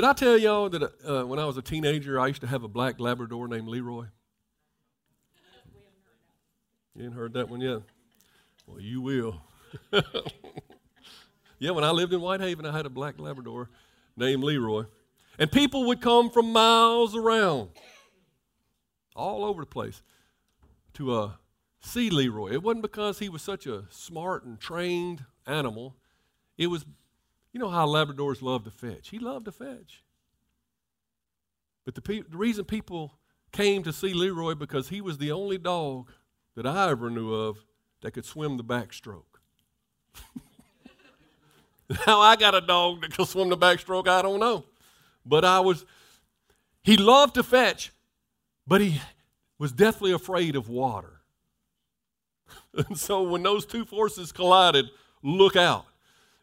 Did I tell y'all that uh, when I was a teenager, I used to have a black Labrador named Leroy? You ain't heard that one yet? Well, you will. yeah, when I lived in Whitehaven, I had a black Labrador named Leroy. And people would come from miles around, all over the place, to uh, see Leroy. It wasn't because he was such a smart and trained animal. It was, you know how Labradors love to fetch. He loved to fetch. But the, pe- the reason people came to see Leroy because he was the only dog that I ever knew of that could swim the backstroke. How I got a dog that could swim the backstroke, I don't know. But I was, he loved to fetch, but he was deathly afraid of water. And so when those two forces collided, look out.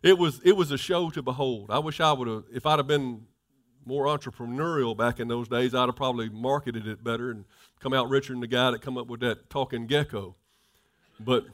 It was, it was a show to behold. I wish I would have, if I'd have been more entrepreneurial back in those days, I'd have probably marketed it better and come out richer than the guy that come up with that talking gecko. But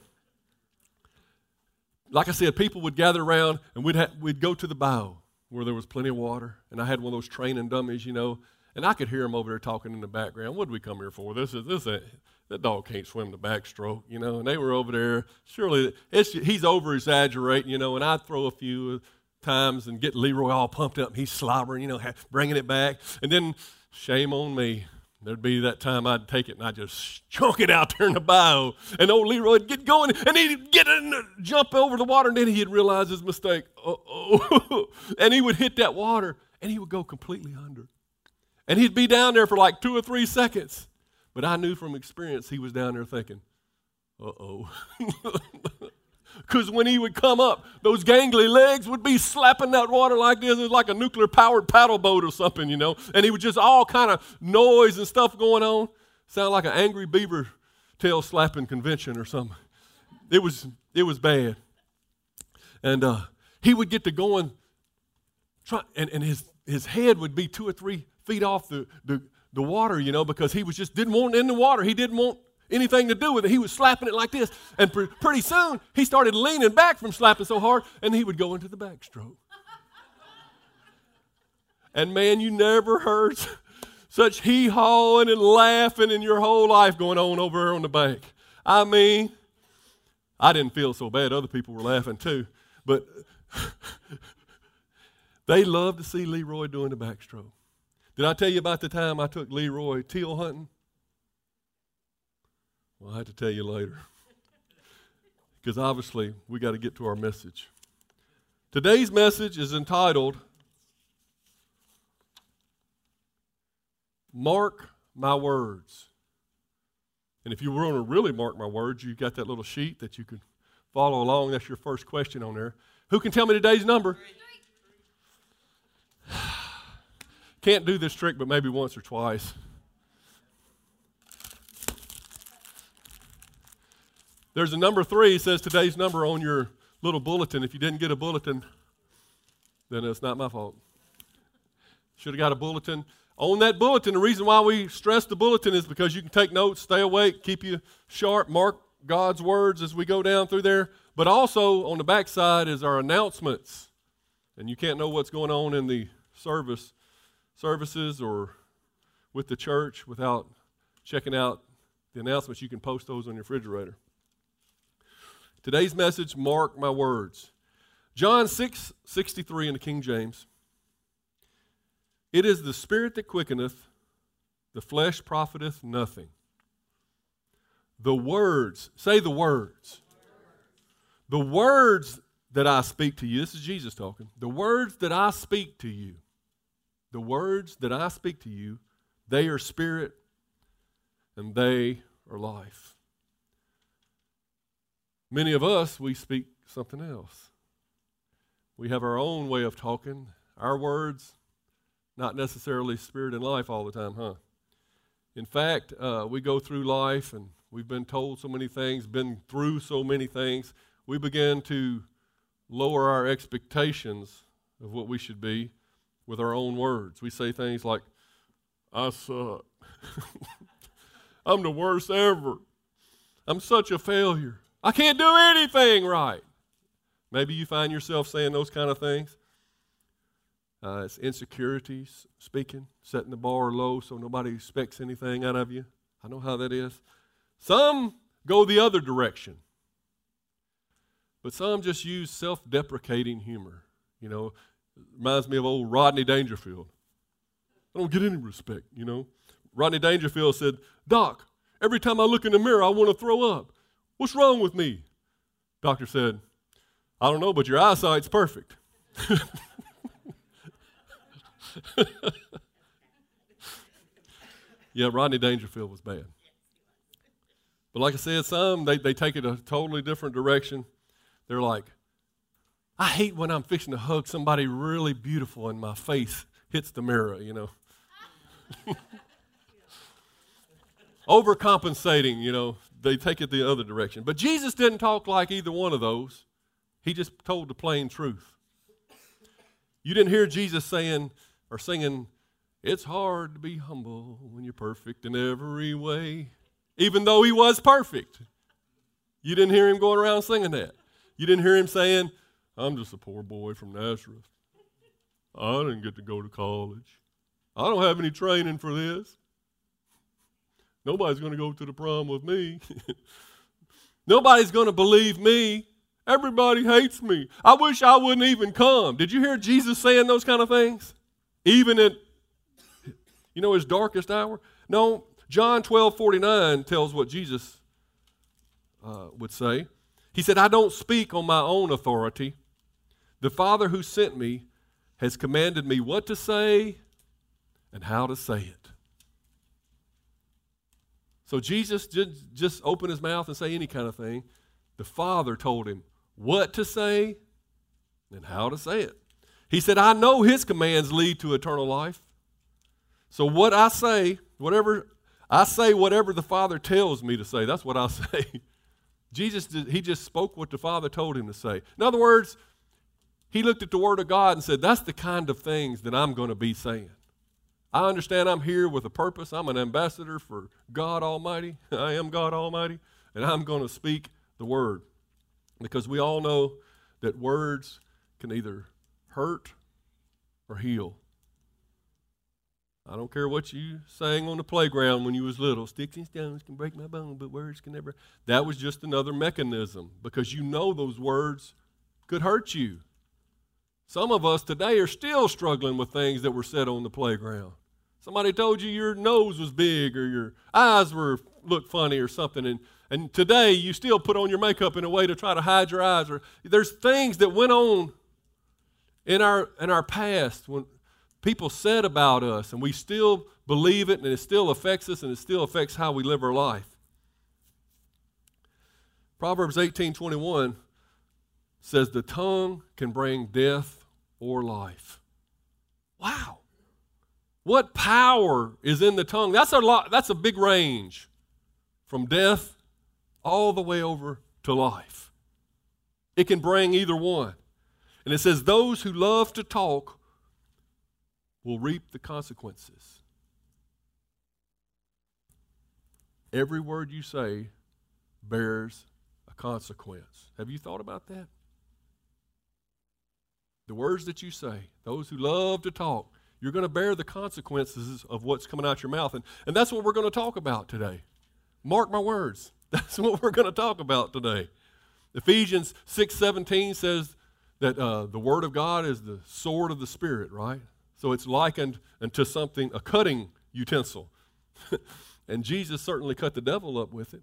like I said, people would gather around and we'd, ha- we'd go to the bow where there was plenty of water. And I had one of those training dummies, you know, and I could hear them over there talking in the background. What did we come here for? This is this. Is, that dog can't swim the backstroke, you know. And they were over there. Surely he's over exaggerating, you know. And I'd throw a few times and get Leroy all pumped up. He's slobbering, you know, bringing it back. And then shame on me. There'd be that time I'd take it and I'd just chunk it out there in the bayou. And old Leroy'd get going and he'd get in, jump over the water and then he'd realize his mistake. Uh-oh. and he would hit that water and he would go completely under. And he'd be down there for like two or three seconds. But I knew from experience he was down there thinking, uh oh. Because when he would come up, those gangly legs would be slapping that water like this. It was like a nuclear powered paddle boat or something, you know. And he was just all kind of noise and stuff going on. Sound like an angry beaver tail slapping convention or something. It was, it was bad. And uh, he would get to going, try, and, and his, his head would be two or three feet off the, the, the water, you know, because he was just didn't want in the water. He didn't want anything to do with it. He was slapping it like this. And pre- pretty soon, he started leaning back from slapping so hard, and he would go into the backstroke. and man, you never heard such hee hawing and laughing in your whole life going on over on the bank. I mean, I didn't feel so bad. Other people were laughing too. But they loved to see Leroy doing the backstroke. Did I tell you about the time I took Leroy teal hunting? Well, I have to tell you later. Because obviously, we got to get to our message. Today's message is entitled Mark My Words. And if you want to really mark my words, you got that little sheet that you can follow along. That's your first question on there. Who can tell me today's number? Can't do this trick, but maybe once or twice. There's a number three, says today's number on your little bulletin. If you didn't get a bulletin, then it's not my fault. Should have got a bulletin. On that bulletin, the reason why we stress the bulletin is because you can take notes, stay awake, keep you sharp, mark God's words as we go down through there. But also on the back side is our announcements. And you can't know what's going on in the service services or with the church without checking out the announcements. You can post those on your refrigerator. Today's message, mark my words. John 6 63 in the King James. It is the spirit that quickeneth, the flesh profiteth nothing. The words, say the words. The words that I speak to you, this is Jesus talking. The words that I speak to you, the words that I speak to you, they are spirit and they are life. Many of us, we speak something else. We have our own way of talking, our words, not necessarily spirit and life all the time, huh? In fact, uh, we go through life and we've been told so many things, been through so many things, we begin to lower our expectations of what we should be with our own words. We say things like, I suck. I'm the worst ever. I'm such a failure. I can't do anything right. Maybe you find yourself saying those kind of things. Uh, it's insecurities speaking, setting the bar low so nobody expects anything out of you. I know how that is. Some go the other direction, but some just use self deprecating humor. You know, reminds me of old Rodney Dangerfield. I don't get any respect, you know. Rodney Dangerfield said, Doc, every time I look in the mirror, I want to throw up. What's wrong with me? Doctor said, I don't know, but your eyesight's perfect. yeah, Rodney Dangerfield was bad. But like I said, some they, they take it a totally different direction. They're like, I hate when I'm fixing to hug somebody really beautiful and my face hits the mirror, you know. Overcompensating, you know, they take it the other direction. But Jesus didn't talk like either one of those. He just told the plain truth. You didn't hear Jesus saying or singing, It's hard to be humble when you're perfect in every way, even though he was perfect. You didn't hear him going around singing that. You didn't hear him saying, I'm just a poor boy from Nazareth. I didn't get to go to college. I don't have any training for this. Nobody's going to go to the prom with me. Nobody's going to believe me. Everybody hates me. I wish I wouldn't even come. Did you hear Jesus saying those kind of things? Even at, you know, his darkest hour? No, John 12 49 tells what Jesus uh, would say. He said, I don't speak on my own authority. The Father who sent me has commanded me what to say and how to say it. So Jesus didn't just open his mouth and say any kind of thing. The Father told him what to say and how to say it. He said, I know his commands lead to eternal life. So what I say, whatever I say whatever the Father tells me to say. That's what I say. Jesus did, he just spoke what the Father told him to say. In other words, he looked at the Word of God and said, That's the kind of things that I'm going to be saying. I understand I'm here with a purpose. I'm an ambassador for God Almighty. I am God Almighty, and I'm going to speak the word. Because we all know that words can either hurt or heal. I don't care what you sang on the playground when you was little. Sticks and stones can break my bone, but words can never. That was just another mechanism because you know those words could hurt you. Some of us today are still struggling with things that were said on the playground. Somebody told you your nose was big or your eyes were looked funny or something, and, and today you still put on your makeup in a way to try to hide your eyes. Or there's things that went on in our in our past when people said about us, and we still believe it, and it still affects us, and it still affects how we live our life. Proverbs 18:21 says the tongue can bring death or life. Wow. What power is in the tongue? That's a lot, that's a big range from death all the way over to life. It can bring either one. And it says, Those who love to talk will reap the consequences. Every word you say bears a consequence. Have you thought about that? The words that you say, those who love to talk, you're going to bear the consequences of what's coming out your mouth. And, and that's what we're going to talk about today. Mark my words. That's what we're going to talk about today. Ephesians 6:17 says that uh, the Word of God is the sword of the Spirit, right? So it's likened unto something, a cutting utensil. and Jesus certainly cut the devil up with it.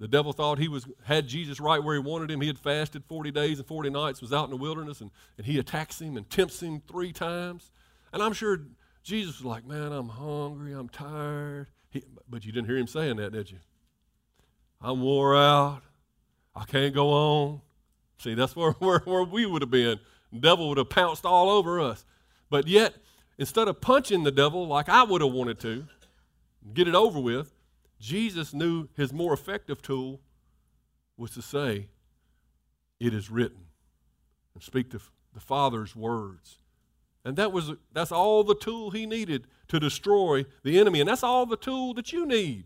The devil thought he was had Jesus right where he wanted him. He had fasted 40 days and 40 nights, was out in the wilderness, and, and he attacks him and tempts him three times. And I'm sure Jesus was like, Man, I'm hungry, I'm tired. He, but you didn't hear him saying that, did you? I'm wore out. I can't go on. See, that's where, where, where we would have been. The devil would have pounced all over us. But yet, instead of punching the devil like I would have wanted to, get it over with, Jesus knew his more effective tool was to say, It is written, and speak the, the Father's words. And that was that's all the tool he needed to destroy the enemy. And that's all the tool that you need.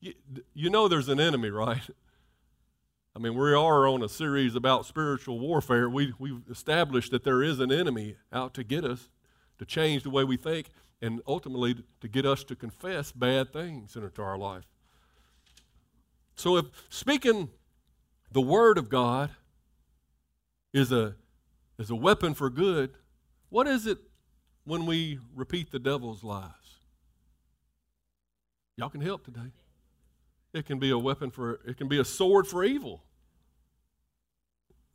You, you know there's an enemy, right? I mean, we are on a series about spiritual warfare. We, we've established that there is an enemy out to get us, to change the way we think, and ultimately to get us to confess bad things into our life. So, if speaking the Word of God is a, is a weapon for good, what is it when we repeat the devil's lies? Y'all can help today. It can be a weapon for, it can be a sword for evil.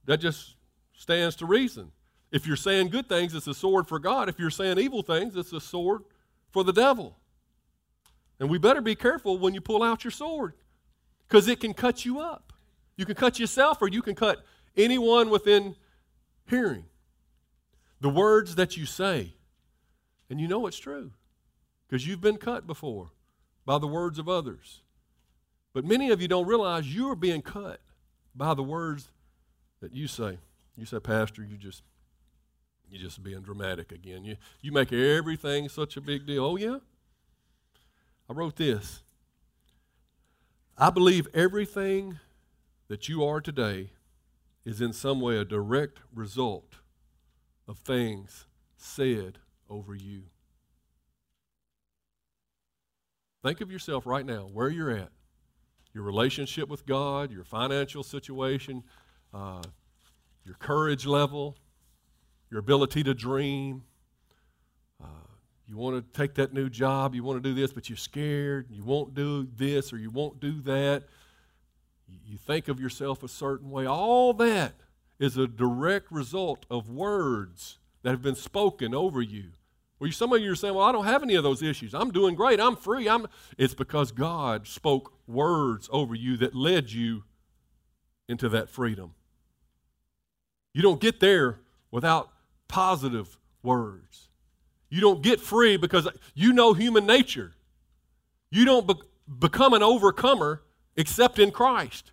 That just stands to reason. If you're saying good things, it's a sword for God. If you're saying evil things, it's a sword for the devil. And we better be careful when you pull out your sword because it can cut you up. You can cut yourself or you can cut anyone within hearing. The words that you say, and you know it's true because you've been cut before by the words of others. But many of you don't realize you're being cut by the words that you say. You say, Pastor, you just you're just being dramatic again. You you make everything such a big deal. Oh yeah? I wrote this. I believe everything that you are today is in some way a direct result of things said over you. Think of yourself right now, where you're at your relationship with God, your financial situation, uh, your courage level, your ability to dream. Uh, you want to take that new job, you want to do this, but you're scared, you won't do this or you won't do that. You think of yourself a certain way. All that is a direct result of words that have been spoken over you. Well, some of you are saying, Well, I don't have any of those issues. I'm doing great. I'm free. I'm... It's because God spoke words over you that led you into that freedom. You don't get there without positive words. You don't get free because you know human nature. You don't be- become an overcomer except in Christ.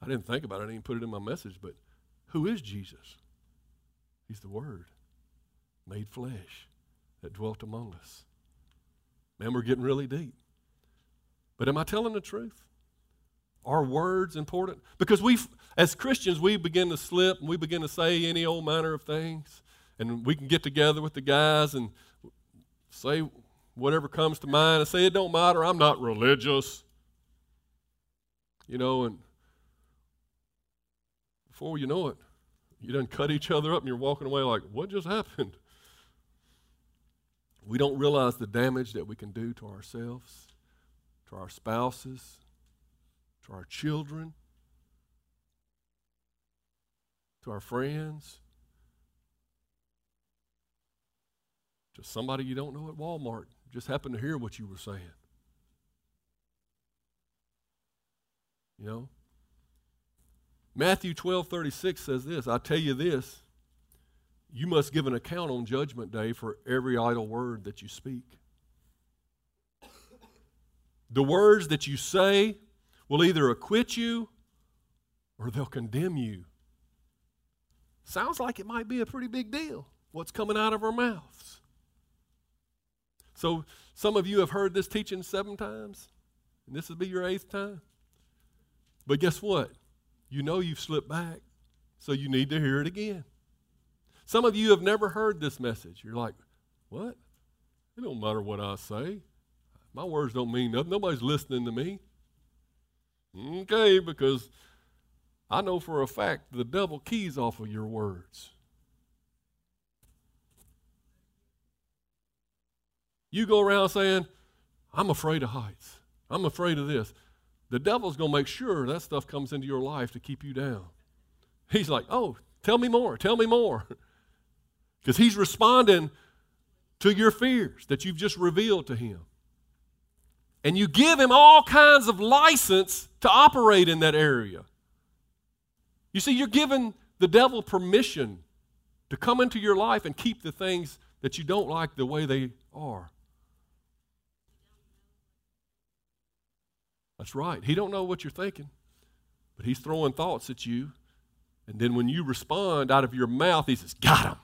I didn't think about it, I didn't even put it in my message, but who is Jesus? He's the Word made flesh that dwelt among us. Man, we're getting really deep. But am I telling the truth? Are words important? Because we, as Christians, we begin to slip and we begin to say any old manner of things. And we can get together with the guys and say whatever comes to mind and say, it don't matter, I'm not religious. You know, and before you know it, you done cut each other up and you're walking away like, what just happened? We don't realize the damage that we can do to ourselves, to our spouses, to our children, to our friends, to somebody you don't know at Walmart just happened to hear what you were saying. You know? Matthew 12 36 says this I tell you this, you must give an account on Judgment Day for every idle word that you speak. The words that you say will either acquit you or they'll condemn you. Sounds like it might be a pretty big deal, what's coming out of our mouths. So, some of you have heard this teaching seven times, and this will be your eighth time. But guess what? You know you've slipped back, so you need to hear it again. Some of you have never heard this message. You're like, what? It don't matter what I say. My words don't mean nothing. Nobody's listening to me. Okay, because I know for a fact the devil keys off of your words. You go around saying, I'm afraid of heights. I'm afraid of this. The devil's going to make sure that stuff comes into your life to keep you down. He's like, oh, tell me more, tell me more. Because he's responding to your fears that you've just revealed to him. And you give him all kinds of license to operate in that area. You see, you're giving the devil permission to come into your life and keep the things that you don't like the way they are. That's right. He don't know what you're thinking, but he's throwing thoughts at you. And then when you respond out of your mouth, he says, "Got him.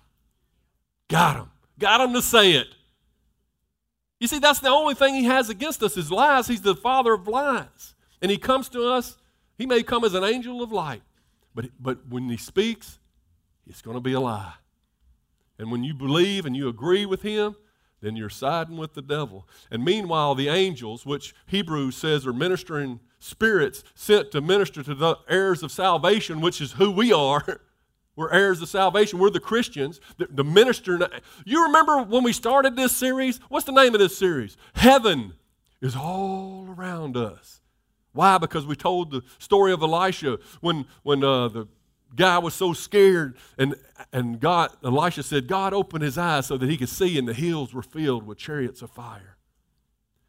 Got him. Got him to say it." You see, that's the only thing he has against us is lies. He's the father of lies. And he comes to us, he may come as an angel of light, but, but when he speaks, it's going to be a lie. And when you believe and you agree with him, then you're siding with the devil. And meanwhile, the angels, which Hebrews says are ministering spirits sent to minister to the heirs of salvation, which is who we are, We're heirs of salvation. We're the Christians. The, the minister. You remember when we started this series? What's the name of this series? Heaven is all around us. Why? Because we told the story of Elisha when, when uh, the guy was so scared and, and God, Elisha said, God opened his eyes so that he could see, and the hills were filled with chariots of fire.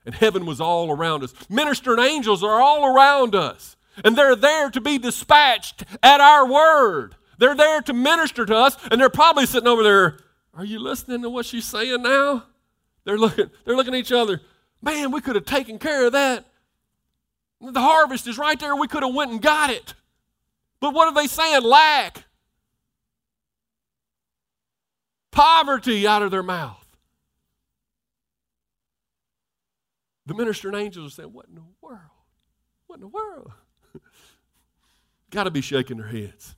And heaven was all around us. Ministering angels are all around us, and they're there to be dispatched at our word. They're there to minister to us, and they're probably sitting over there. Are you listening to what she's saying now? They're looking, they're looking at each other. Man, we could have taken care of that. The harvest is right there. We could have went and got it. But what are they saying? Lack. Poverty out of their mouth. The ministering angels are saying, What in the world? What in the world? Got to be shaking their heads.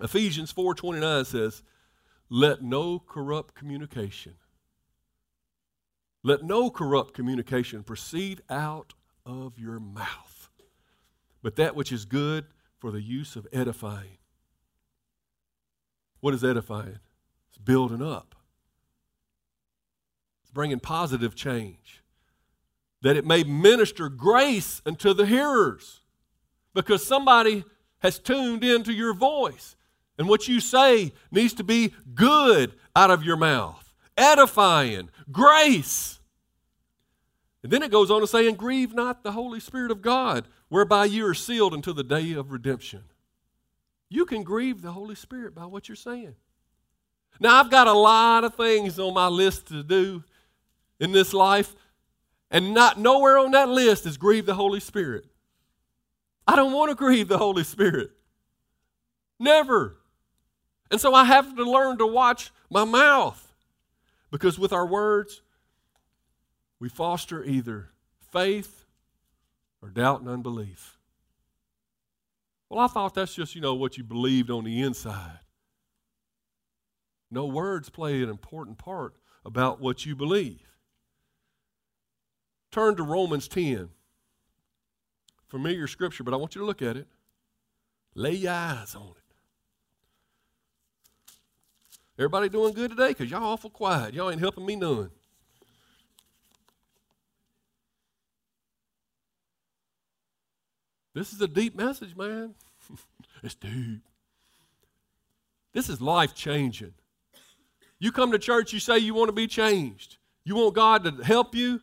Ephesians 4:29 says, "Let no corrupt communication let no corrupt communication proceed out of your mouth, but that which is good for the use of edifying." What is edifying? It's building up. It's bringing positive change. That it may minister grace unto the hearers. Because somebody has tuned into your voice. And what you say needs to be good out of your mouth, edifying, grace. And then it goes on to say, and grieve not the Holy Spirit of God, whereby you are sealed until the day of redemption. You can grieve the Holy Spirit by what you're saying. Now, I've got a lot of things on my list to do in this life, and not nowhere on that list is grieve the Holy Spirit. I don't want to grieve the Holy Spirit. Never. And so I have to learn to watch my mouth because with our words, we foster either faith or doubt and unbelief. Well, I thought that's just, you know, what you believed on the inside. No, words play an important part about what you believe. Turn to Romans 10. Familiar scripture, but I want you to look at it. Lay your eyes on it. Everybody doing good today? Because y'all awful quiet. Y'all ain't helping me none. This is a deep message, man. it's deep. This is life changing. You come to church, you say you want to be changed. You want God to help you,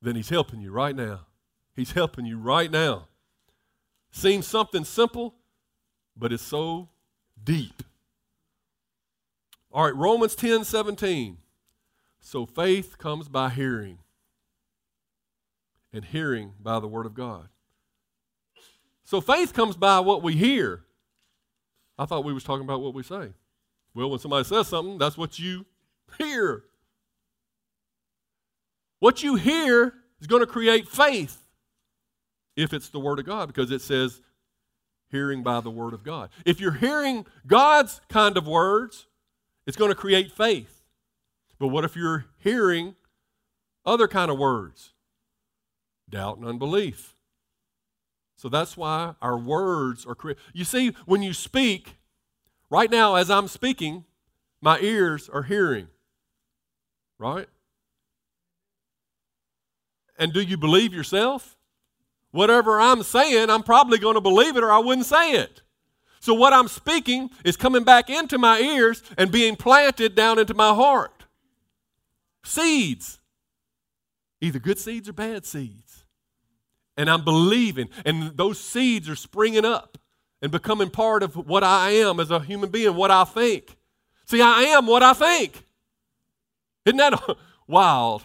then He's helping you right now. He's helping you right now. Seems something simple, but it's so deep. All right, Romans 10 17. So faith comes by hearing, and hearing by the Word of God. So faith comes by what we hear. I thought we was talking about what we say. Well, when somebody says something, that's what you hear. What you hear is going to create faith if it's the Word of God, because it says hearing by the Word of God. If you're hearing God's kind of words, it's going to create faith. But what if you're hearing other kind of words? Doubt and unbelief. So that's why our words are created. You see, when you speak, right now as I'm speaking, my ears are hearing. Right? And do you believe yourself? Whatever I'm saying, I'm probably going to believe it or I wouldn't say it. So, what I'm speaking is coming back into my ears and being planted down into my heart. Seeds, either good seeds or bad seeds. And I'm believing, and those seeds are springing up and becoming part of what I am as a human being, what I think. See, I am what I think. Isn't that wild?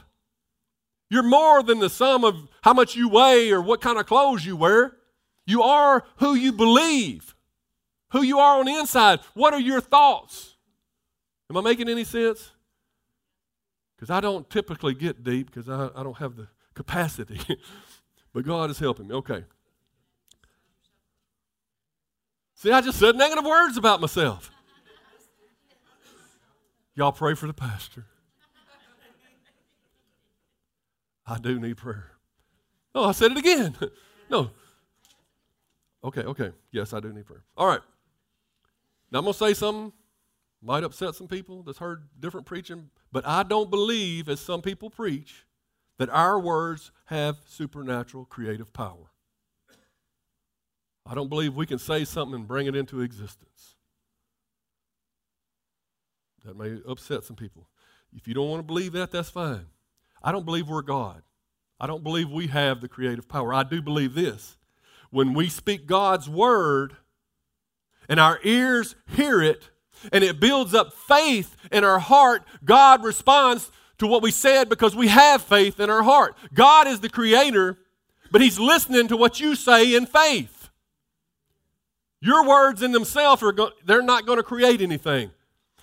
You're more than the sum of how much you weigh or what kind of clothes you wear. You are who you believe, who you are on the inside. What are your thoughts? Am I making any sense? Because I don't typically get deep because I, I don't have the capacity. but God is helping me. Okay. See, I just said negative words about myself. Y'all pray for the pastor. I do need prayer. Oh, I said it again. No. Okay, okay. Yes, I do need prayer. All right. Now I'm going to say something might upset some people that's heard different preaching, but I don't believe, as some people preach, that our words have supernatural creative power. I don't believe we can say something and bring it into existence. That may upset some people. If you don't want to believe that, that's fine. I don't believe we're God. I don't believe we have the creative power. I do believe this. When we speak God's word and our ears hear it and it builds up faith in our heart, God responds to what we said because we have faith in our heart. God is the creator, but He's listening to what you say in faith. Your words in themselves are go- they're not going to create anything.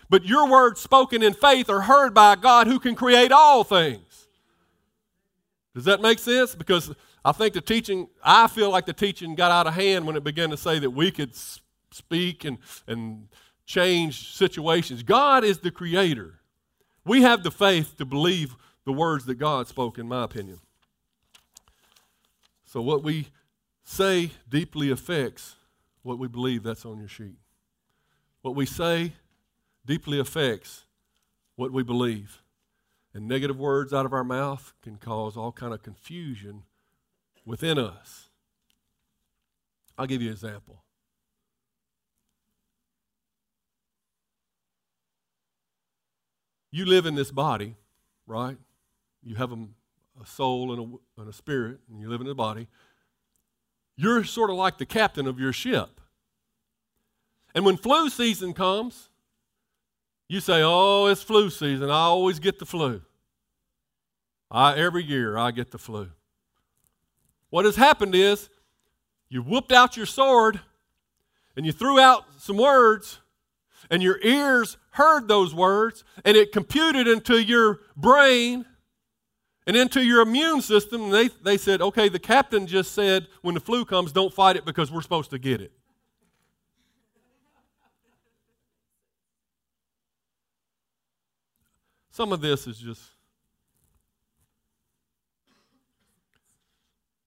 But your words spoken in faith are heard by God who can create all things. Does that make sense? Because I think the teaching, I feel like the teaching got out of hand when it began to say that we could speak and, and change situations. God is the creator. We have the faith to believe the words that God spoke, in my opinion. So, what we say deeply affects what we believe that's on your sheet. What we say deeply affects what we believe. And negative words out of our mouth can cause all kind of confusion within us. I'll give you an example. You live in this body, right? You have a, a soul and a, and a spirit, and you live in the body. You're sort of like the captain of your ship. And when flu season comes, you say, Oh, it's flu season. I always get the flu. I, every year I get the flu. What has happened is you whooped out your sword and you threw out some words, and your ears heard those words, and it computed into your brain and into your immune system. And they, they said, okay, the captain just said, when the flu comes, don't fight it because we're supposed to get it. Some of this is just.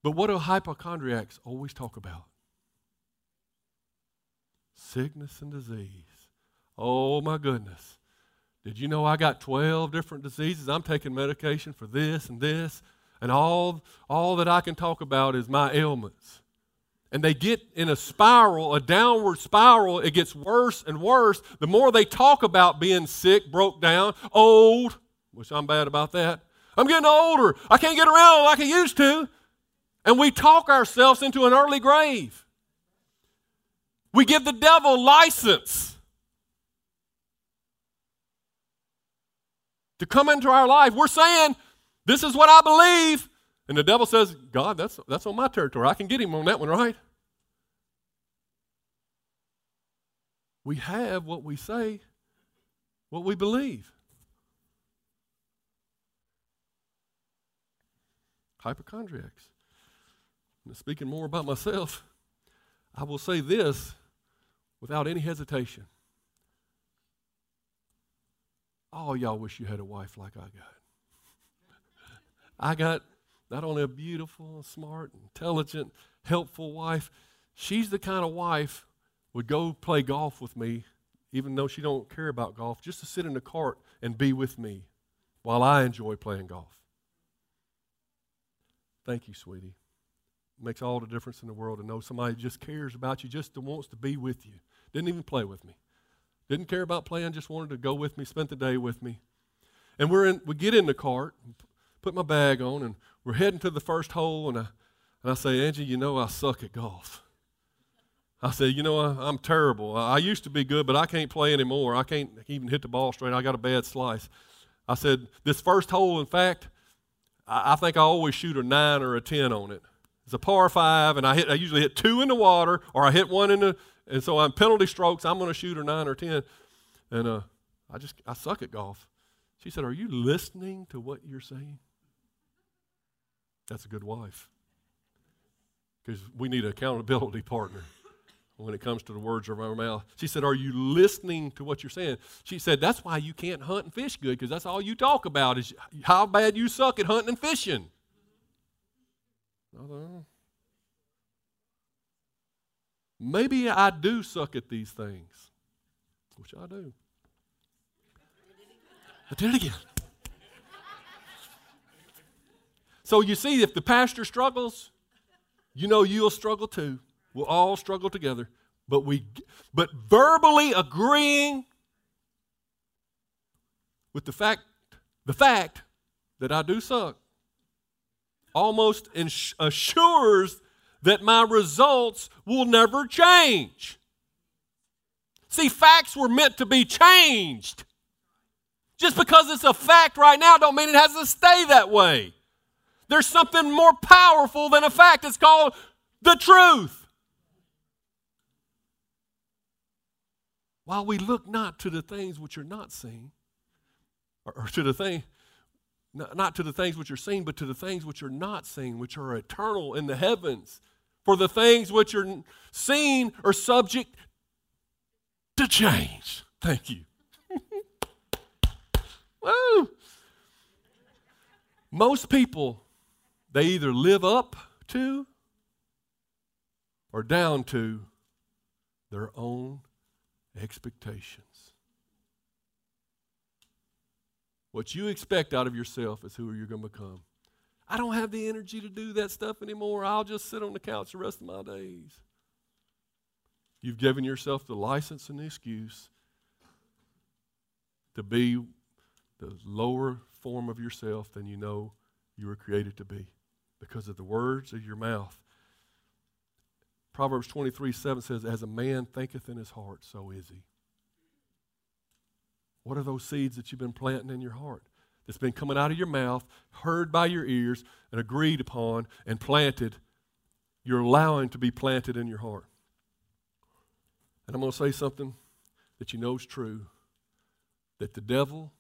But what do hypochondriacs always talk about? Sickness and disease. Oh my goodness. Did you know I got 12 different diseases? I'm taking medication for this and this, and all, all that I can talk about is my ailments. And they get in a spiral, a downward spiral. It gets worse and worse. The more they talk about being sick, broke down, old, which I'm bad about that. I'm getting older. I can't get around like I used to. And we talk ourselves into an early grave. We give the devil license to come into our life. We're saying, This is what I believe. And the devil says, God, that's, that's on my territory. I can get him on that one, right? We have what we say, what we believe. Hypochondriacs. Speaking more about myself, I will say this without any hesitation. Oh, y'all wish you had a wife like I got. I got not only a beautiful, smart, intelligent, helpful wife, she's the kind of wife would go play golf with me, even though she don't care about golf, just to sit in the cart and be with me while I enjoy playing golf. Thank you, sweetie. Makes all the difference in the world to know somebody just cares about you, just wants to be with you. Didn't even play with me. Didn't care about playing, just wanted to go with me, spent the day with me. And we're in, we get in the cart, put my bag on, and we're heading to the first hole. And I, and I say, Angie, you know I suck at golf. I said, you know, I, am terrible. I, I used to be good, but I can't play anymore. I can't even hit the ball straight. I got a bad slice. I said, this first hole, in fact, I, I think I always shoot a nine or a ten on it. It's a par five, and I hit. I usually hit two in the water, or I hit one in the. And so on penalty strokes, I'm going to shoot a nine or ten, and uh, I just I suck at golf. She said, "Are you listening to what you're saying?" That's a good wife, because we need an accountability partner when it comes to the words of our mouth. She said, Are you listening to what you're saying? She said, That's why you can't hunt and fish good, because that's all you talk about is how bad you suck at hunting and fishing. Maybe I do suck at these things, which I do. I did it again. So you see, if the pastor struggles, you know you'll struggle too. We'll all struggle together. But we but verbally agreeing with the fact the fact that I do suck almost assures that my results will never change. See, facts were meant to be changed. Just because it's a fact right now don't mean it has to stay that way. There's something more powerful than a fact. It's called the truth. While we look not to the things which are not seen, or, or to the thing, not, not to the things which are seen, but to the things which are not seen, which are eternal in the heavens. For the things which are seen are subject to change. Thank you. Woo! Most people, they either live up to or down to their own expectations. What you expect out of yourself is who you're going to become. I don't have the energy to do that stuff anymore. I'll just sit on the couch the rest of my days. You've given yourself the license and the excuse to be the lower form of yourself than you know you were created to be because of the words of your mouth. Proverbs 23 7 says, As a man thinketh in his heart, so is he. What are those seeds that you've been planting in your heart? That's been coming out of your mouth, heard by your ears, and agreed upon and planted. You're allowing to be planted in your heart. And I'm going to say something that you know is true that the devil,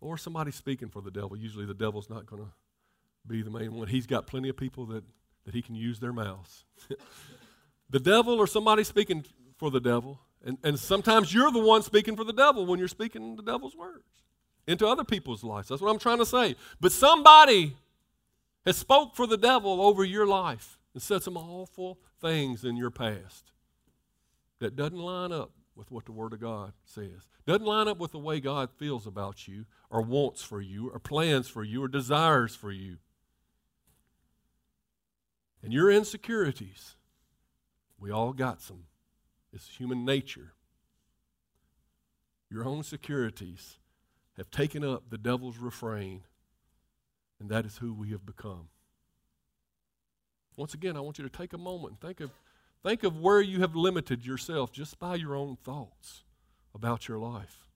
or somebody speaking for the devil, usually the devil's not going to be the main one. He's got plenty of people that, that he can use their mouths. the devil or somebody speaking for the devil and, and sometimes you're the one speaking for the devil when you're speaking the devil's words into other people's lives. That's what I'm trying to say. But somebody has spoke for the devil over your life and said some awful things in your past that doesn't line up with what the Word of God says. Doesn't line up with the way God feels about you or wants for you or plans for you or desires for you. And your insecurities, we all got some. It's human nature. Your own securities have taken up the devil's refrain, and that is who we have become. Once again, I want you to take a moment and think of, think of where you have limited yourself just by your own thoughts about your life,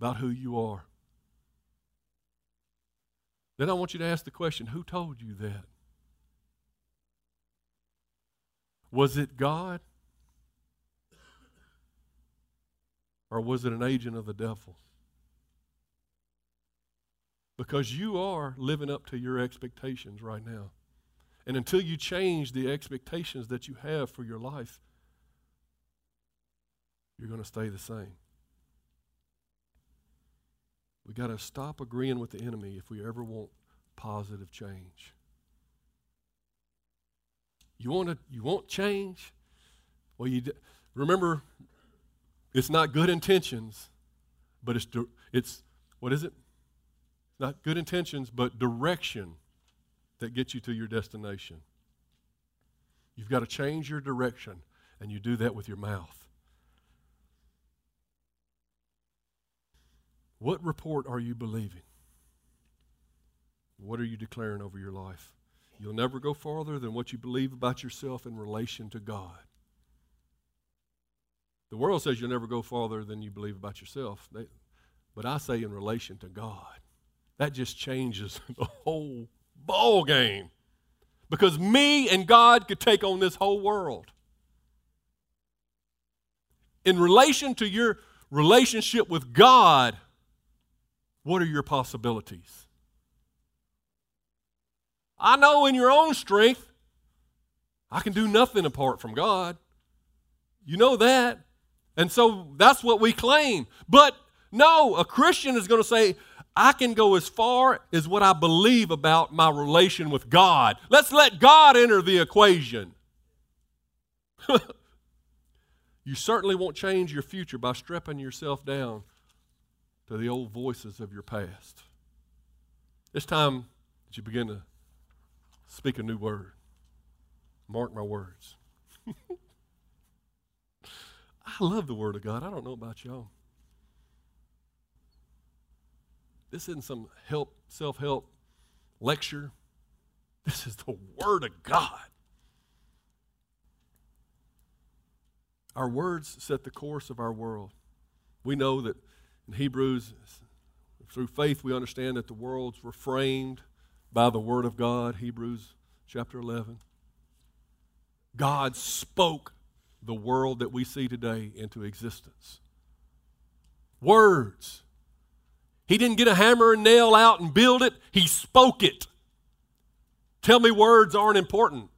about who you are. Then I want you to ask the question who told you that? Was it God? Or was it an agent of the devil? Because you are living up to your expectations right now. And until you change the expectations that you have for your life, you're going to stay the same. We got to stop agreeing with the enemy if we ever want positive change. You want to you want change? Well, you d- remember it's not good intentions, but it's, it's what is it? Not good intentions, but direction that gets you to your destination. You've got to change your direction, and you do that with your mouth. What report are you believing? What are you declaring over your life? you'll never go farther than what you believe about yourself in relation to God. The world says you'll never go farther than you believe about yourself. They, but I say in relation to God. That just changes the whole ball game. Because me and God could take on this whole world. In relation to your relationship with God, what are your possibilities? I know in your own strength, I can do nothing apart from God. You know that. And so that's what we claim. But no, a Christian is going to say, I can go as far as what I believe about my relation with God. Let's let God enter the equation. you certainly won't change your future by stripping yourself down to the old voices of your past. It's time that you begin to speak a new word. Mark my words. I love the Word of God. I don't know about y'all. This isn't some help, self help lecture. This is the Word of God. Our words set the course of our world. We know that in Hebrews, through faith, we understand that the worlds were framed by the Word of God, Hebrews chapter 11. God spoke the world that we see today into existence. Words. He didn't get a hammer and nail out and build it, he spoke it. Tell me words aren't important.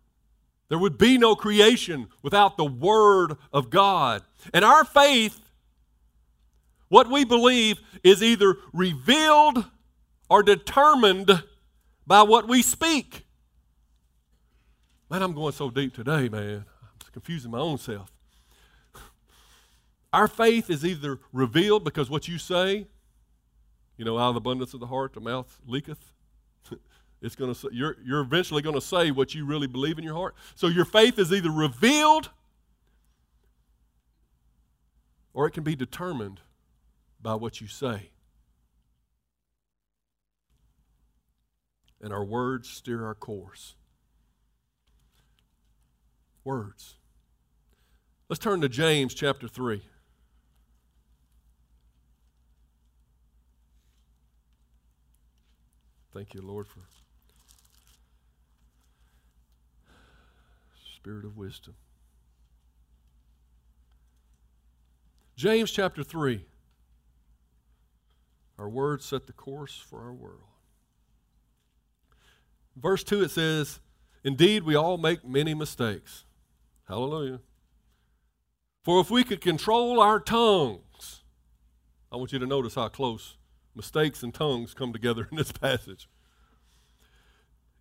There would be no creation without the Word of God. And our faith, what we believe, is either revealed or determined by what we speak. Man, I'm going so deep today, man I'm confusing my own self. Our faith is either revealed because what you say, you know, out of the abundance of the heart, the mouth leaketh. it's going to you're you're eventually going to say what you really believe in your heart. So your faith is either revealed or it can be determined by what you say. And our words steer our course. Words. Let's turn to James chapter 3. Thank you, Lord, for spirit of wisdom. James chapter 3. Our words set the course for our world. Verse 2 it says, Indeed, we all make many mistakes. Hallelujah. For if we could control our tongues, I want you to notice how close mistakes and tongues come together in this passage.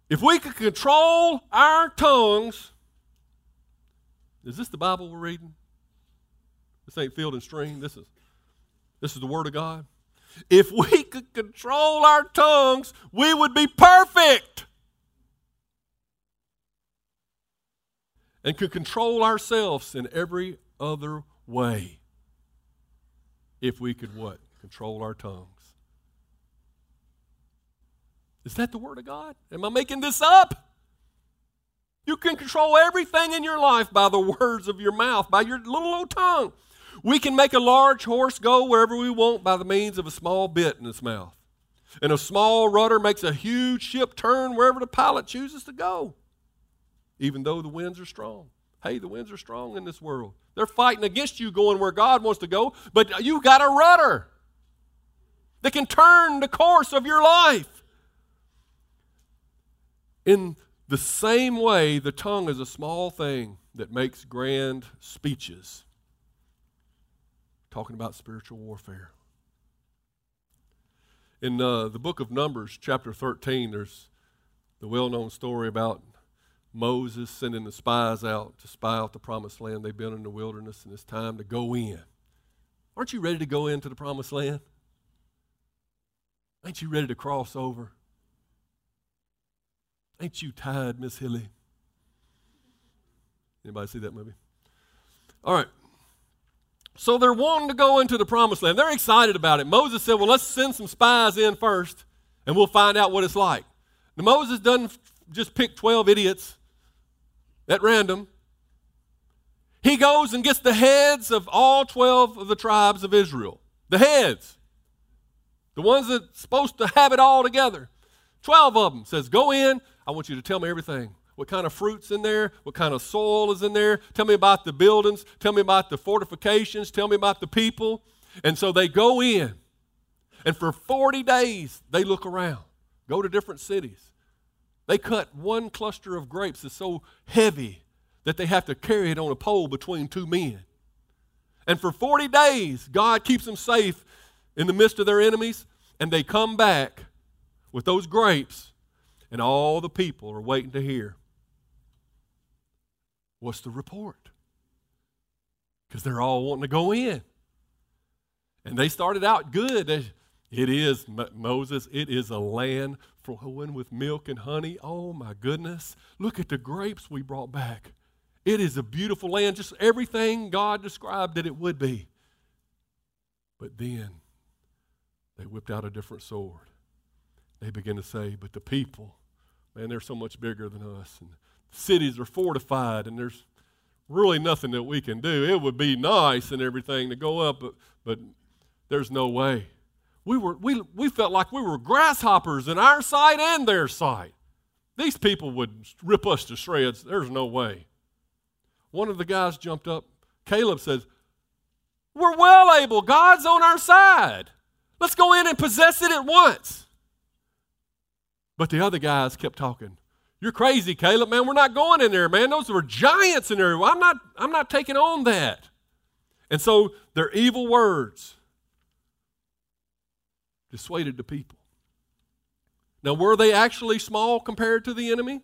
If we could control our tongues, is this the Bible we're reading? This ain't field and stream. This is this is the Word of God. If we could control our tongues, we would be perfect. And could control ourselves in every other way if we could what? Control our tongues. Is that the Word of God? Am I making this up? You can control everything in your life by the words of your mouth, by your little old tongue. We can make a large horse go wherever we want by the means of a small bit in its mouth. And a small rudder makes a huge ship turn wherever the pilot chooses to go, even though the winds are strong. Hey, the winds are strong in this world. They're fighting against you going where God wants to go, but you've got a rudder that can turn the course of your life. In the same way, the tongue is a small thing that makes grand speeches. Talking about spiritual warfare. In uh, the book of Numbers, chapter 13, there's the well known story about Moses sending the spies out to spy out the promised land. They've been in the wilderness and it's time to go in. Aren't you ready to go into the promised land? Ain't you ready to cross over? Ain't you tired, Miss Hilly? Anybody see that movie? All right. So they're wanting to go into the promised land. They're excited about it. Moses said, Well, let's send some spies in first and we'll find out what it's like. Now, Moses doesn't just pick 12 idiots at random. He goes and gets the heads of all 12 of the tribes of Israel. The heads. The ones that's supposed to have it all together. 12 of them says, Go in. I want you to tell me everything. What kind of fruit's in there? What kind of soil is in there? Tell me about the buildings. Tell me about the fortifications. Tell me about the people. And so they go in. And for 40 days, they look around, go to different cities. They cut one cluster of grapes that's so heavy that they have to carry it on a pole between two men. And for 40 days, God keeps them safe in the midst of their enemies, and they come back with those grapes, and all the people are waiting to hear what's the report? Because they're all wanting to go in. And they started out good. It is, Moses, it is a land flowing with milk and honey. Oh my goodness. Look at the grapes we brought back. It is a beautiful land, just everything God described that it would be. But then they whipped out a different sword. They begin to say, But the people, man, they're so much bigger than us. And cities are fortified, and there's really nothing that we can do. It would be nice and everything to go up, but, but there's no way we, were, we, we felt like we were grasshoppers in our sight and their sight. These people would rip us to shreds. There's no way. One of the guys jumped up. Caleb says, We're well able. God's on our side. Let's go in and possess it at once. But the other guys kept talking. You're crazy, Caleb, man. We're not going in there, man. Those were giants in there. I'm not, I'm not taking on that. And so their evil words dissuaded the people. Now, were they actually small compared to the enemy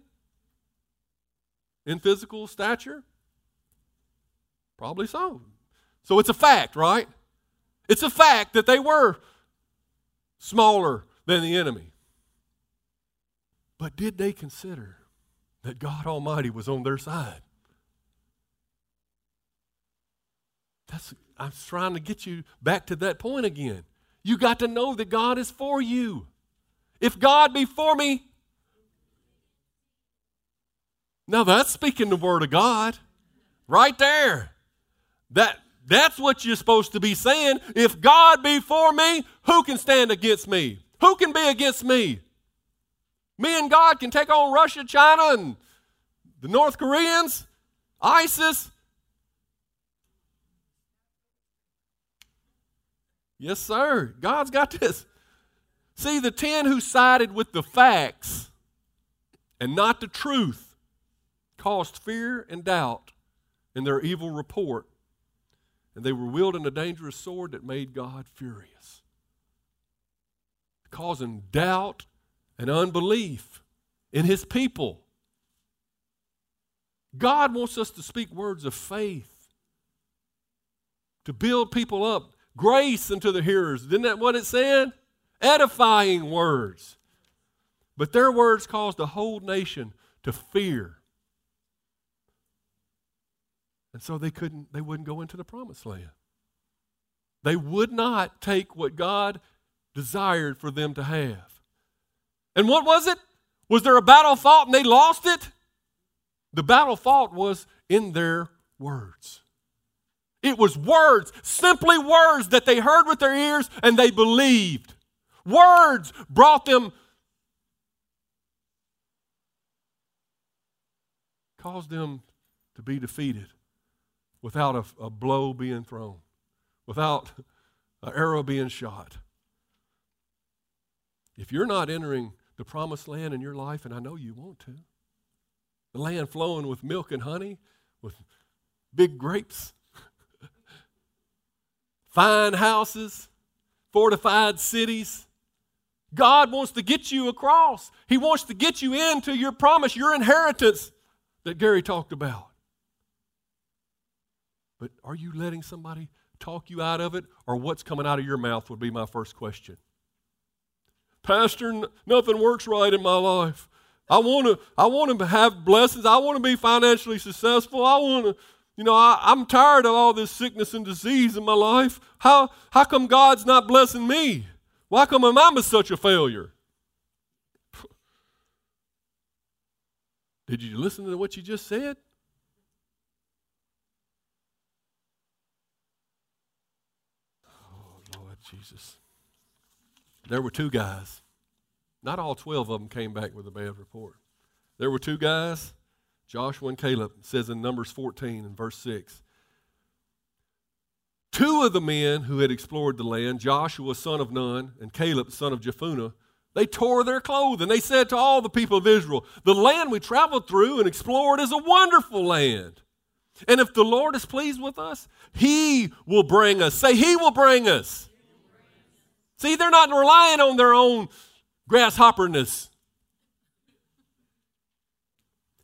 in physical stature? Probably so. So it's a fact, right? It's a fact that they were smaller than the enemy. But did they consider that God Almighty was on their side? That's, I'm trying to get you back to that point again. You got to know that God is for you. If God be for me, now that's speaking the word of God right there. That that's what you're supposed to be saying. If God be for me, who can stand against me? Who can be against me? Me and God can take on Russia, China, and the North Koreans, ISIS, Yes, sir. God's got this. See, the 10 who sided with the facts and not the truth caused fear and doubt in their evil report. And they were wielding a dangerous sword that made God furious, causing doubt and unbelief in his people. God wants us to speak words of faith, to build people up, grace unto the hearers. Isn't that what it said? Edifying words. But their words caused the whole nation to fear. And so they couldn't, they wouldn't go into the promised land. They would not take what God desired for them to have. And what was it? Was there a battle fought and they lost it? The battle fought was in their words. It was words, simply words that they heard with their ears and they believed. Words brought them, caused them to be defeated without a, a blow being thrown, without an arrow being shot. If you're not entering the promised land in your life, and I know you want to, the land flowing with milk and honey, with big grapes, fine houses, fortified cities. God wants to get you across. He wants to get you into your promise, your inheritance that Gary talked about. But are you letting somebody talk you out of it, or what's coming out of your mouth would be my first question. Pastor, nothing works right in my life. I want to I want to have blessings. I want to be financially successful. I want to you know, I, am tired of all this sickness and disease in my life. How, how come God's not blessing me? Why come am I such a failure? Did you listen to what you just said? Oh, Lord Jesus. There were two guys. Not all 12 of them came back with a bad report. There were two guys, Joshua and Caleb, says in Numbers 14 and verse 6. Two of the men who had explored the land, Joshua son of Nun and Caleb son of Jephunneh, they tore their clothing. They said to all the people of Israel, The land we traveled through and explored is a wonderful land. And if the Lord is pleased with us, He will bring us. Say, He will bring us. See, they're not relying on their own grasshopperness.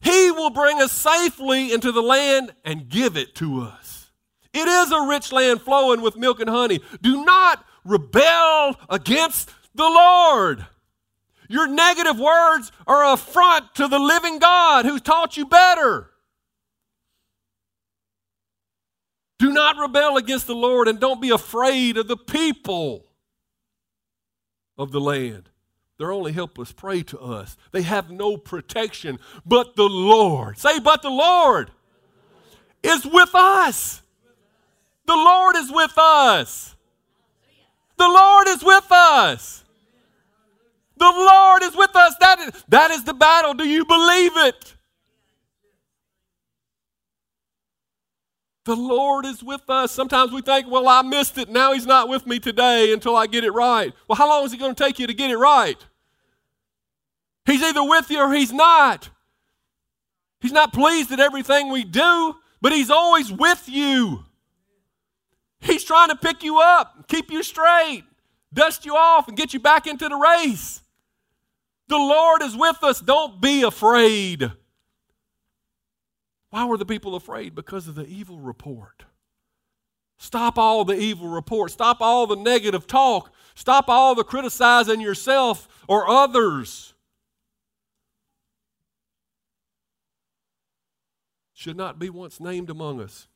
He will bring us safely into the land and give it to us. It is a rich land flowing with milk and honey. Do not rebel against the Lord. Your negative words are a affront to the living God who's taught you better. Do not rebel against the Lord and don't be afraid of the people of the land. They're only helpless prey to us. They have no protection. But the Lord, say, but the Lord is with us. The Lord is with us. The Lord is with us. The Lord is with us. That is, that is the battle. Do you believe it? The Lord is with us. Sometimes we think, well, I missed it. Now He's not with me today until I get it right. Well, how long is it going to take you to get it right? He's either with you or He's not. He's not pleased at everything we do, but He's always with you. He's trying to pick you up, keep you straight, dust you off, and get you back into the race. The Lord is with us. Don't be afraid. Why were the people afraid? Because of the evil report. Stop all the evil report. Stop all the negative talk. Stop all the criticizing yourself or others. Should not be once named among us.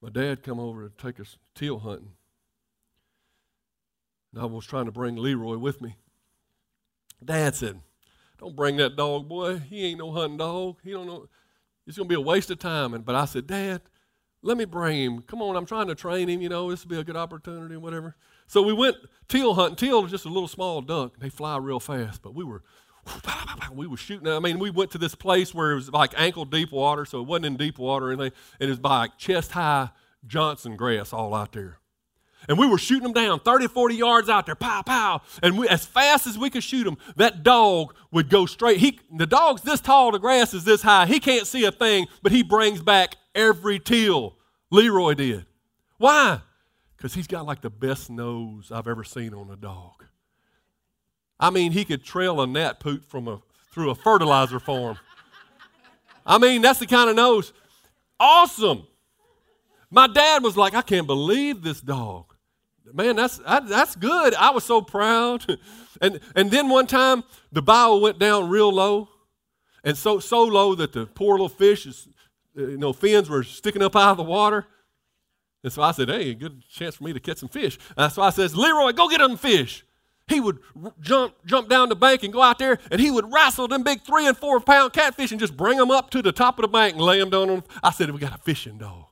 My dad come over to take us teal hunting. And I was trying to bring Leroy with me. Dad said, Don't bring that dog, boy. He ain't no hunting dog. He don't know. It's going to be a waste of time. And, but I said, Dad, let me bring him. Come on, I'm trying to train him. You know, this will be a good opportunity and whatever. So we went teal hunting. Teal is just a little small duck. They fly real fast. But we were, we were shooting. I mean, we went to this place where it was like ankle deep water, so it wasn't in deep water or anything. And it was by like chest high Johnson grass all out there. And we were shooting them down 30, 40 yards out there, pow, pow. And we, as fast as we could shoot them, that dog would go straight. He, the dog's this tall, the grass is this high. He can't see a thing, but he brings back every teal. Leroy did. Why? Because he's got like the best nose I've ever seen on a dog. I mean, he could trail a gnat poop from a, through a fertilizer farm. I mean, that's the kind of nose. Awesome. My dad was like, I can't believe this dog. Man, that's, that's good. I was so proud. and, and then one time, the bow went down real low, and so, so low that the poor little fish, is, uh, you know, fins were sticking up out of the water. And so I said, hey, good chance for me to catch some fish. And so I says, Leroy, go get them fish. He would r- jump, jump down the bank and go out there, and he would wrestle them big three and four pound catfish and just bring them up to the top of the bank and lay them down on. I said, we got a fishing dog.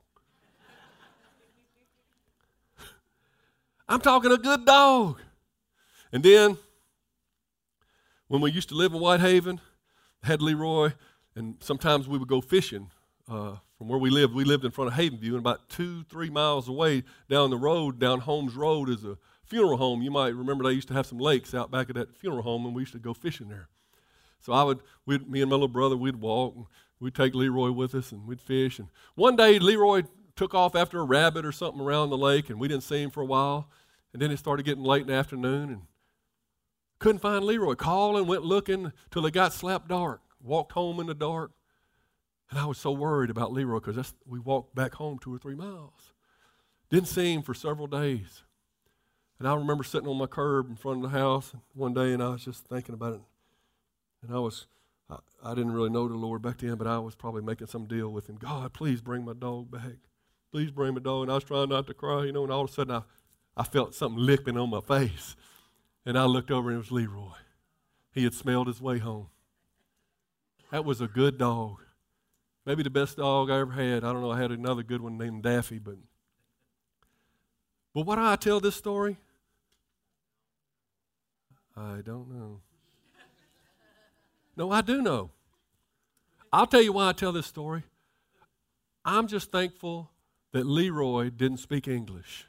I'm talking a good dog. And then, when we used to live in Whitehaven, had Leroy, and sometimes we would go fishing uh, from where we lived. We lived in front of Havenview, and about two, three miles away down the road, down Holmes Road, is a funeral home. You might remember they used to have some lakes out back at that funeral home, and we used to go fishing there. So I would, me and my little brother, we'd walk, and we'd take Leroy with us, and we'd fish. And one day, Leroy took off after a rabbit or something around the lake, and we didn't see him for a while. And then it started getting late in the afternoon, and couldn't find Leroy. Calling, went looking till it got slap dark. Walked home in the dark. And I was so worried about Leroy because we walked back home two or three miles. Didn't see him for several days. And I remember sitting on my curb in front of the house one day and I was just thinking about it. And I was, I, I didn't really know the Lord back then, but I was probably making some deal with him. God, please bring my dog back. Please bring my dog. And I was trying not to cry, you know, and all of a sudden I, I felt something licking on my face. And I looked over and it was Leroy. He had smelled his way home. That was a good dog. Maybe the best dog I ever had. I don't know. I had another good one named Daffy, but. But why do I tell this story? I don't know. No, I do know. I'll tell you why I tell this story. I'm just thankful that Leroy didn't speak English.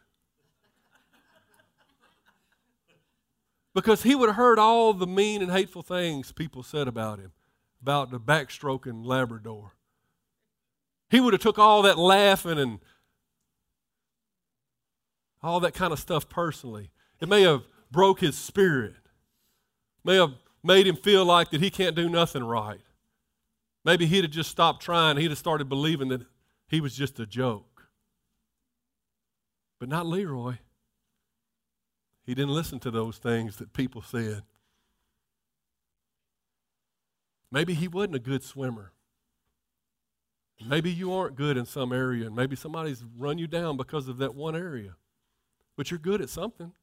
Because he would have heard all the mean and hateful things people said about him, about the backstroking Labrador. He would have took all that laughing and all that kind of stuff personally. It may have broke his spirit. May have made him feel like that he can't do nothing right. Maybe he'd have just stopped trying. He'd have started believing that he was just a joke. But not Leroy. He didn't listen to those things that people said. Maybe he wasn't a good swimmer. Maybe you aren't good in some area, and maybe somebody's run you down because of that one area. But you're good at something,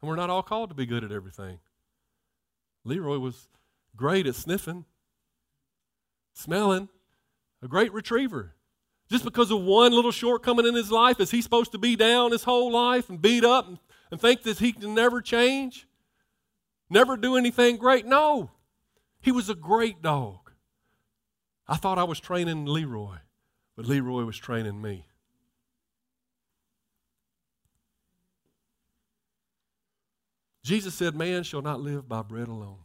and we're not all called to be good at everything. Leroy was great at sniffing, smelling, a great retriever. Just because of one little shortcoming in his life, is he supposed to be down his whole life and beat up and, and think that he can never change? Never do anything great? No. He was a great dog. I thought I was training Leroy, but Leroy was training me. Jesus said, Man shall not live by bread alone,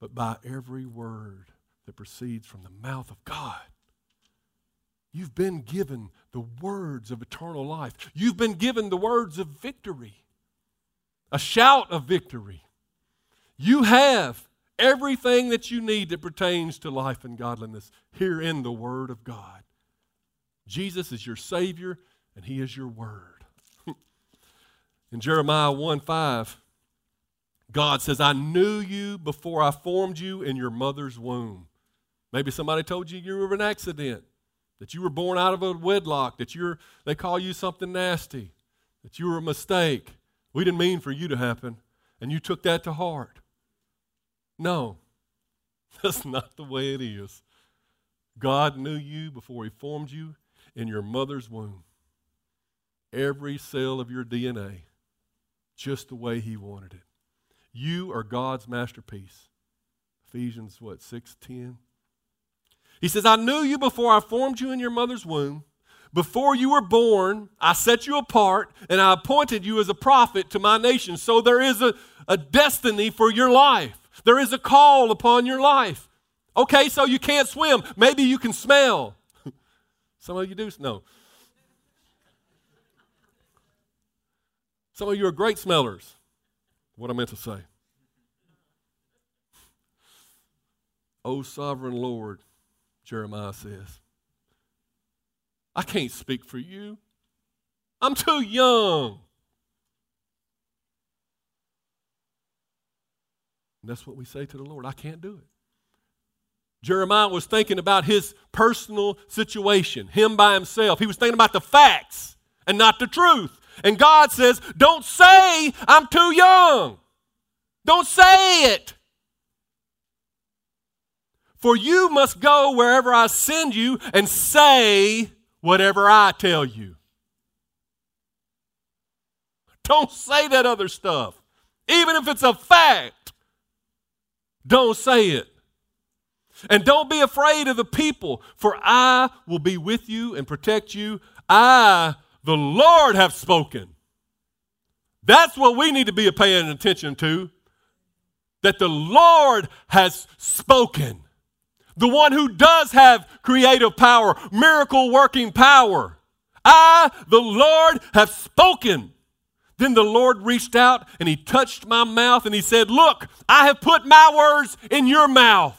but by every word that proceeds from the mouth of God. You've been given the words of eternal life. You've been given the words of victory, a shout of victory. You have everything that you need that pertains to life and godliness here in the Word of God. Jesus is your Savior, and He is your Word. in Jeremiah 1 5, God says, I knew you before I formed you in your mother's womb. Maybe somebody told you you were an accident, that you were born out of a wedlock, that you're, they call you something nasty, that you were a mistake. We didn't mean for you to happen, and you took that to heart. No, that's not the way it is. God knew you before He formed you in your mother's womb. Every cell of your DNA, just the way He wanted it. You are God's masterpiece. Ephesians, what, 6:10? He says, I knew you before I formed you in your mother's womb. Before you were born, I set you apart and I appointed you as a prophet to my nation. So there is a, a destiny for your life. There is a call upon your life. Okay, so you can't swim. Maybe you can smell. Some of you do. No. Some of you are great smellers. What I meant to say. O sovereign Lord, Jeremiah says, I can't speak for you. I'm too young. And that's what we say to the Lord I can't do it. Jeremiah was thinking about his personal situation, him by himself. He was thinking about the facts and not the truth. And God says, Don't say I'm too young. Don't say it. For you must go wherever I send you and say whatever I tell you. Don't say that other stuff, even if it's a fact. Don't say it. And don't be afraid of the people, for I will be with you and protect you. I, the Lord, have spoken. That's what we need to be paying attention to. That the Lord has spoken. The one who does have creative power, miracle working power. I, the Lord, have spoken. Then the Lord reached out and he touched my mouth and he said, Look, I have put my words in your mouth.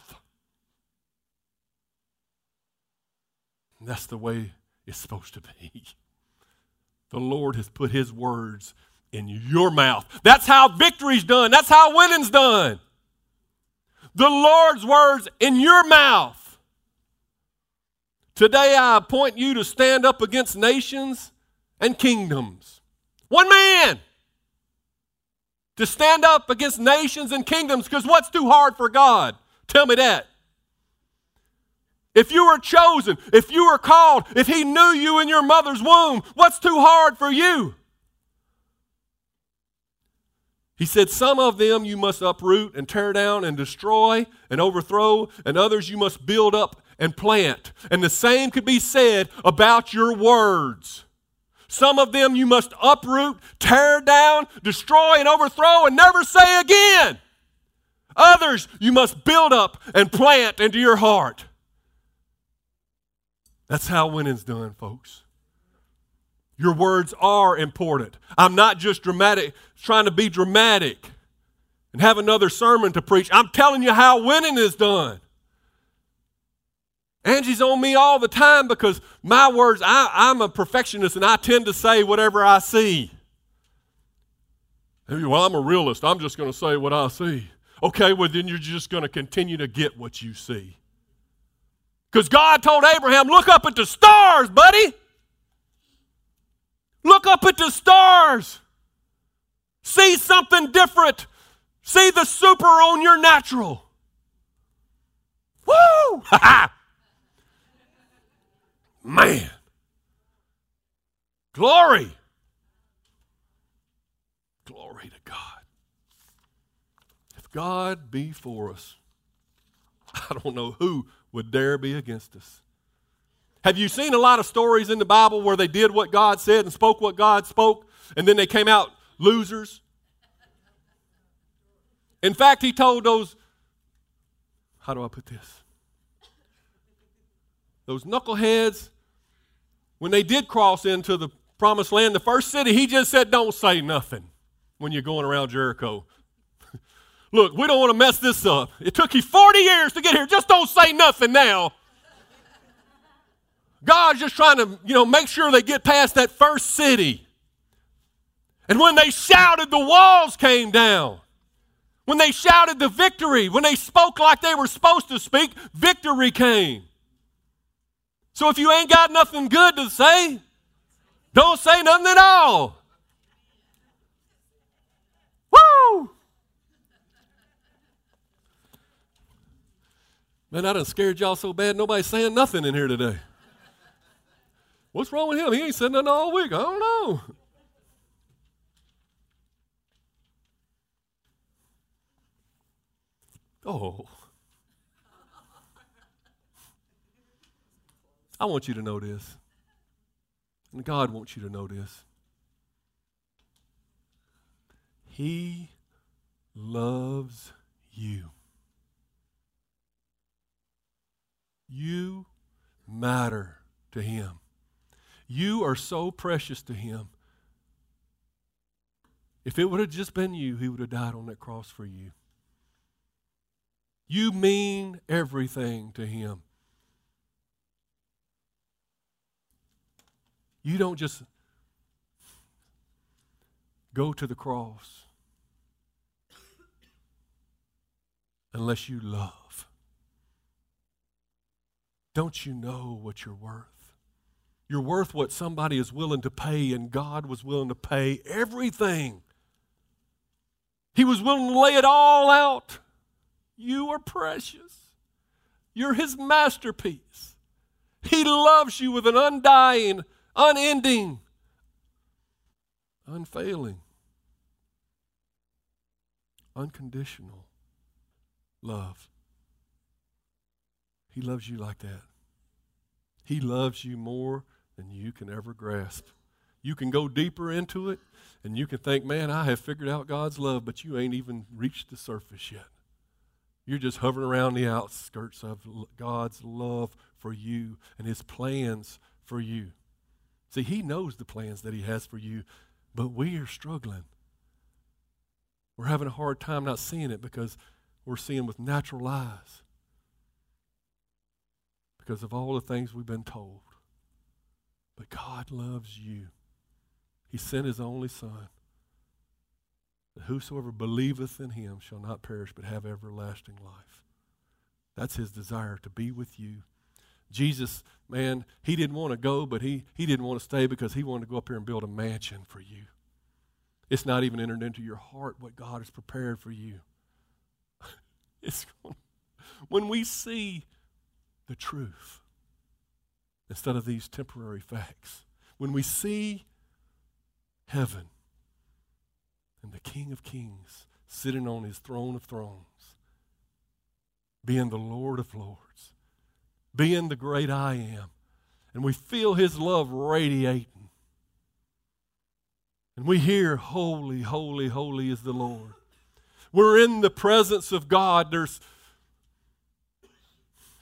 And that's the way it's supposed to be. The Lord has put his words in your mouth. That's how victory's done. That's how winning's done. The Lord's words in your mouth. Today I appoint you to stand up against nations and kingdoms one man. to stand up against nations and kingdoms because what's too hard for God? Tell me that. If you were chosen, if you were called, if He knew you in your mother's womb, what's too hard for you? He said, Some of them you must uproot and tear down and destroy and overthrow, and others you must build up and plant. And the same could be said about your words. Some of them you must uproot, tear down, destroy, and overthrow, and never say again. Others you must build up and plant into your heart. That's how winning's done, folks. Your words are important. I'm not just dramatic, trying to be dramatic and have another sermon to preach. I'm telling you how winning is done. Angie's on me all the time because my words, I, am a perfectionist and I tend to say whatever I see. Well, I'm a realist. I'm just going to say what I see. Okay, well, then you're just going to continue to get what you see. Because God told Abraham, look up at the stars, buddy. Look up at the stars. See something different. See the super on your natural. Woo! Man. Glory. Glory to God. If God be for us, I don't know who would dare be against us. Have you seen a lot of stories in the Bible where they did what God said and spoke what God spoke, and then they came out losers? In fact, he told those, how do I put this? Those knuckleheads, when they did cross into the promised land, the first city, he just said, Don't say nothing when you're going around Jericho. Look, we don't want to mess this up. It took you 40 years to get here. Just don't say nothing now. God's just trying to, you know, make sure they get past that first city. And when they shouted, the walls came down. When they shouted the victory, when they spoke like they were supposed to speak, victory came. So if you ain't got nothing good to say, don't say nothing at all. Woo! Man, I done scared y'all so bad nobody's saying nothing in here today. What's wrong with him? He ain't said nothing all week. I don't know. Oh. I want you to know this. And God wants you to know this. He loves you. You matter to Him. You are so precious to Him. If it would have just been you, He would have died on that cross for you. You mean everything to Him. You don't just go to the cross unless you love. Don't you know what you're worth? You're worth what somebody is willing to pay, and God was willing to pay everything. He was willing to lay it all out. You are precious. You're His masterpiece. He loves you with an undying, unending, unfailing, unconditional love. He loves you like that. He loves you more than you can ever grasp. You can go deeper into it and you can think, man, I have figured out God's love, but you ain't even reached the surface yet. You're just hovering around the outskirts of God's love for you and His plans for you. See, He knows the plans that He has for you, but we are struggling. We're having a hard time not seeing it because we're seeing with natural eyes because of all the things we've been told. But God loves you. He sent His only Son that whosoever believeth in him shall not perish but have everlasting life. That's his desire to be with you Jesus, man, he didn't want to go, but he, he didn't want to stay because he wanted to go up here and build a mansion for you. It's not even entered into your heart what God has prepared for you. It's when we see the truth instead of these temporary facts, when we see heaven and the King of Kings sitting on his throne of thrones, being the Lord of Lords, being the great I am, and we feel his love radiating. And we hear, Holy, holy, holy is the Lord. We're in the presence of God. There's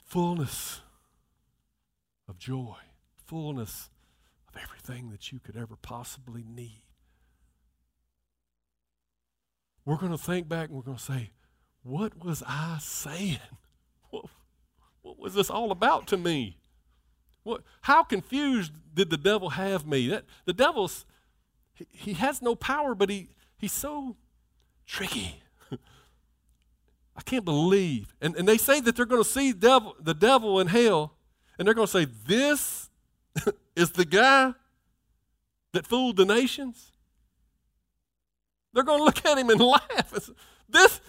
fullness of joy, fullness of everything that you could ever possibly need. We're going to think back and we're going to say, What was I saying? What, what was this all about to me? What, how confused did the devil have me? That, the devil's, he, he has no power, but he, he's so tricky. I can't believe. And, and they say that they're going to see devil, the devil in hell, and they're going to say, This is the guy that fooled the nations. They're going to look at him and laugh. This,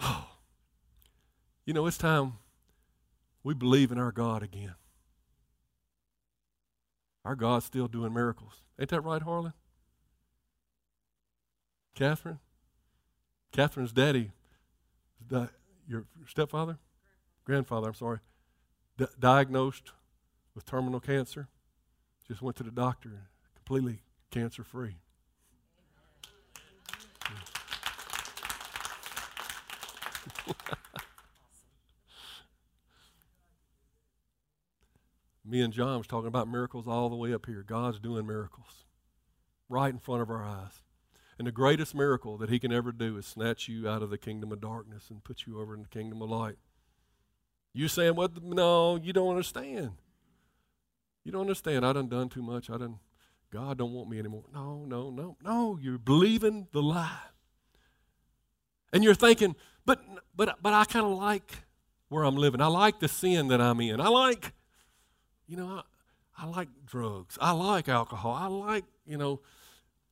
oh, you know, it's time we believe in our God again. Our God's still doing miracles. Ain't that right, Harlan? Catherine? Catherine's daddy your stepfather, grandfather, I'm sorry, di- diagnosed with terminal cancer. Just went to the doctor, completely cancer free. Me and John was talking about miracles all the way up here. God's doing miracles right in front of our eyes. And the greatest miracle that he can ever do is snatch you out of the kingdom of darkness and put you over in the kingdom of light. You saying, what? No, you don't understand. You don't understand. I done done too much. I done, God don't want me anymore. No, no, no, no. You're believing the lie. And you're thinking, but, but, but I kind of like where I'm living. I like the sin that I'm in. I like, you know, I, I like drugs. I like alcohol. I like, you know,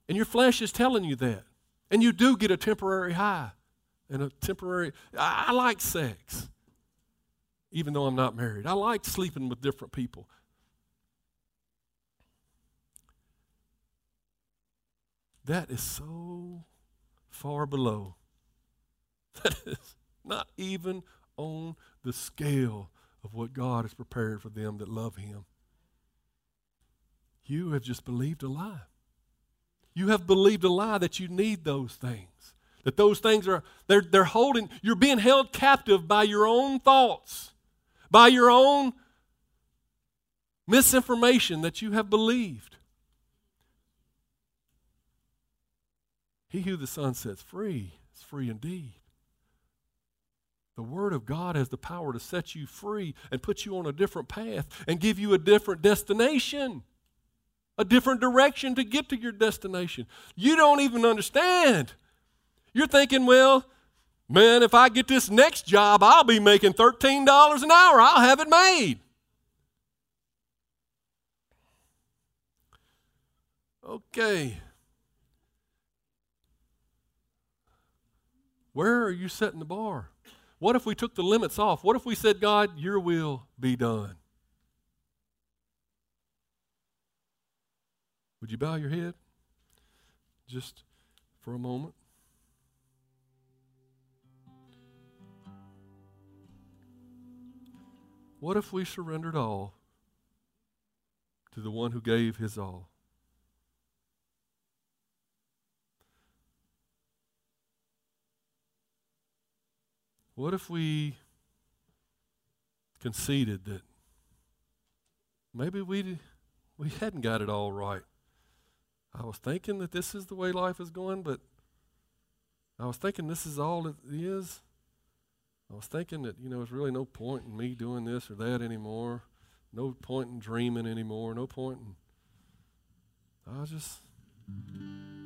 and your flesh is telling you that. And you do get a temporary high and a temporary, I, I like sex, even though I'm not married. I like sleeping with different people. That is so far below. That is not even on the scale of what God has prepared for them that love Him. You have just believed a lie. You have believed a lie that you need those things. That those things are, they're, they're holding, you're being held captive by your own thoughts, by your own misinformation that you have believed. He who the Son sets free is free indeed. The Word of God has the power to set you free and put you on a different path and give you a different destination a different direction to get to your destination. You don't even understand. You're thinking, well, man, if I get this next job, I'll be making $13 an hour. I'll have it made. Okay. Where are you setting the bar? What if we took the limits off? What if we said, God, your will be done? Would you bow your head just for a moment? What if we surrendered all to the one who gave his all? What if we conceded that maybe we, we hadn't got it all right? I was thinking that this is the way life is going, but I was thinking this is all it is. I was thinking that, you know, there's really no point in me doing this or that anymore. No point in dreaming anymore. No point in. I was just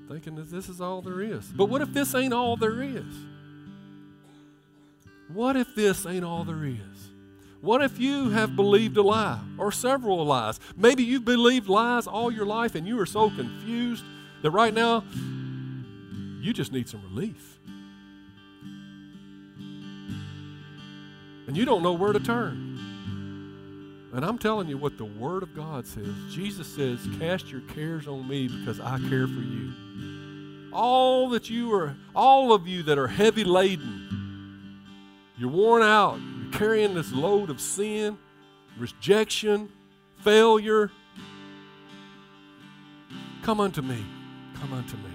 thinking that this is all there is. But what if this ain't all there is? What if this ain't all there is? What if you have believed a lie or several lies? Maybe you've believed lies all your life and you are so confused that right now you just need some relief. And you don't know where to turn. And I'm telling you what the Word of God says. Jesus says, Cast your cares on me because I care for you. All that you are, all of you that are heavy laden, you're worn out, you're carrying this load of sin, rejection, failure. Come unto me. Come unto me.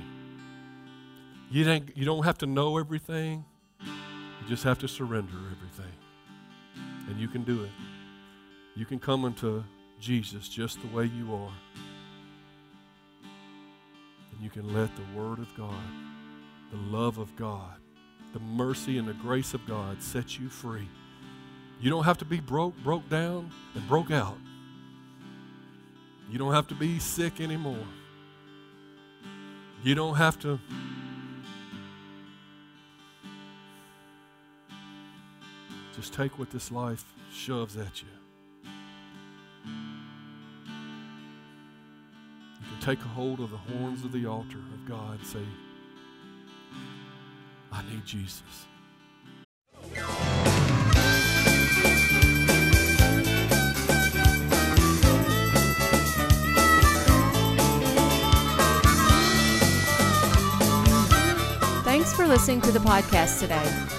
You, you don't have to know everything, you just have to surrender everything. And you can do it. You can come unto Jesus just the way you are. And you can let the Word of God, the love of God, the mercy and the grace of God set you free. You don't have to be broke, broke down, and broke out. You don't have to be sick anymore. You don't have to just take what this life shoves at you. You can take a hold of the horns of the altar of God and say, I need Jesus. Thanks for listening to the podcast today.